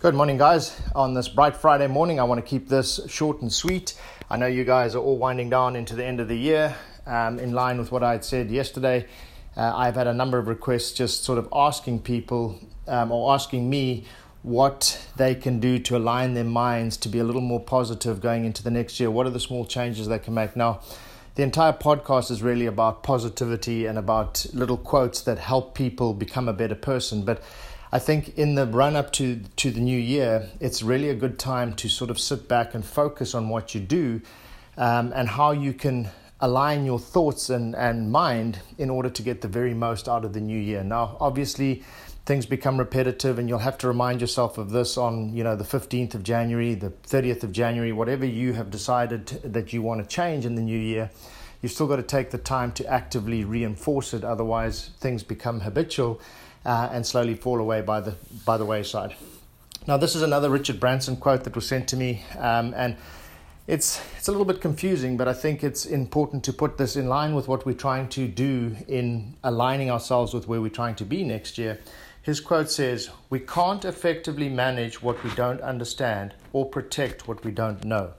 Good morning, guys. On this bright Friday morning, I want to keep this short and sweet. I know you guys are all winding down into the end of the year. Um, in line with what I had said yesterday, uh, I've had a number of requests just sort of asking people um, or asking me what they can do to align their minds to be a little more positive going into the next year. What are the small changes they can make? Now, the entire podcast is really about positivity and about little quotes that help people become a better person. But I think in the run up to to the new year, it's really a good time to sort of sit back and focus on what you do um, and how you can align your thoughts and, and mind in order to get the very most out of the new year. Now, obviously, things become repetitive and you'll have to remind yourself of this on you know the 15th of January, the 30th of January, whatever you have decided that you want to change in the new year. You've still got to take the time to actively reinforce it, otherwise, things become habitual uh, and slowly fall away by the, by the wayside. Now, this is another Richard Branson quote that was sent to me, um, and it's, it's a little bit confusing, but I think it's important to put this in line with what we're trying to do in aligning ourselves with where we're trying to be next year. His quote says, We can't effectively manage what we don't understand or protect what we don't know.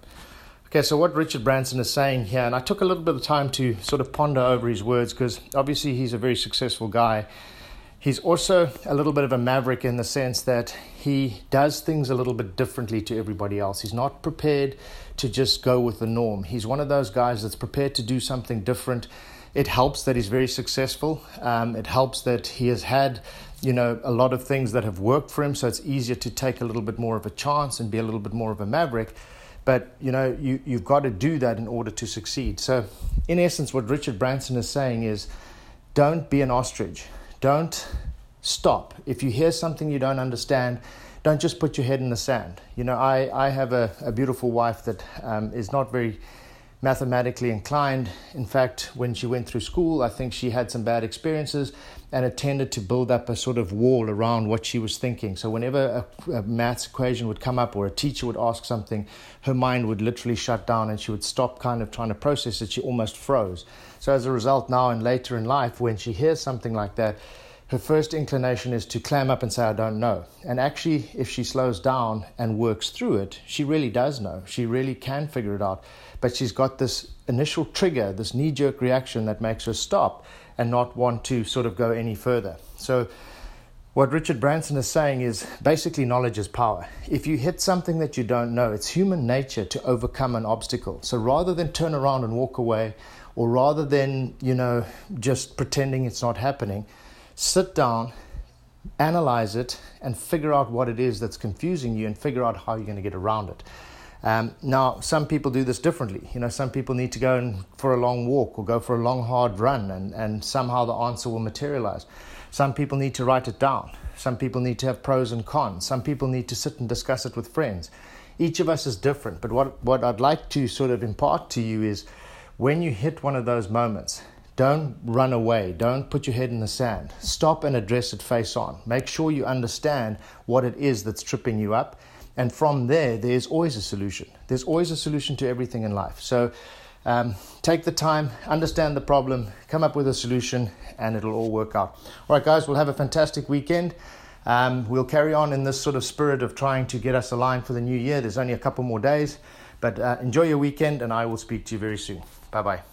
Okay, so what Richard Branson is saying here, and I took a little bit of time to sort of ponder over his words because obviously he's a very successful guy He's also a little bit of a maverick in the sense that he does things a little bit differently to everybody else. He's not prepared to just go with the norm. He's one of those guys that's prepared to do something different. It helps that he's very successful. Um, it helps that he has had, you know, a lot of things that have worked for him, so it's easier to take a little bit more of a chance and be a little bit more of a maverick. But you know, you, you've got to do that in order to succeed. So, in essence, what Richard Branson is saying is, don't be an ostrich don't stop. If you hear something you don't understand, don't just put your head in the sand. You know, I, I have a, a beautiful wife that um, is not very mathematically inclined. In fact, when she went through school, I think she had some bad experiences and it tended to build up a sort of wall around what she was thinking. So, whenever a, a maths equation would come up or a teacher would ask something, her mind would literally shut down and she would stop kind of trying to process it. She almost froze. So as a result, now and later in life, when she hears something like that, her first inclination is to clam up and say, I don't know. And actually, if she slows down and works through it, she really does know. She really can figure it out. But she's got this initial trigger, this knee jerk reaction that makes her stop and not want to sort of go any further. So, what Richard Branson is saying is basically knowledge is power. If you hit something that you don't know, it's human nature to overcome an obstacle. So rather than turn around and walk away or rather than, you know, just pretending it's not happening, sit down, analyze it, and figure out what it is that's confusing you and figure out how you're going to get around it. Um, now, some people do this differently. You know, some people need to go in for a long walk or go for a long, hard run, and, and somehow the answer will materialize. Some people need to write it down. Some people need to have pros and cons. Some people need to sit and discuss it with friends. Each of us is different, but what, what I'd like to sort of impart to you is when you hit one of those moments, don't run away. Don't put your head in the sand. Stop and address it face on. Make sure you understand what it is that's tripping you up. And from there, there's always a solution. There's always a solution to everything in life. So um, take the time, understand the problem, come up with a solution, and it'll all work out. All right, guys, we'll have a fantastic weekend. Um, we'll carry on in this sort of spirit of trying to get us aligned for the new year. There's only a couple more days. But uh, enjoy your weekend, and I will speak to you very soon. Bye bye.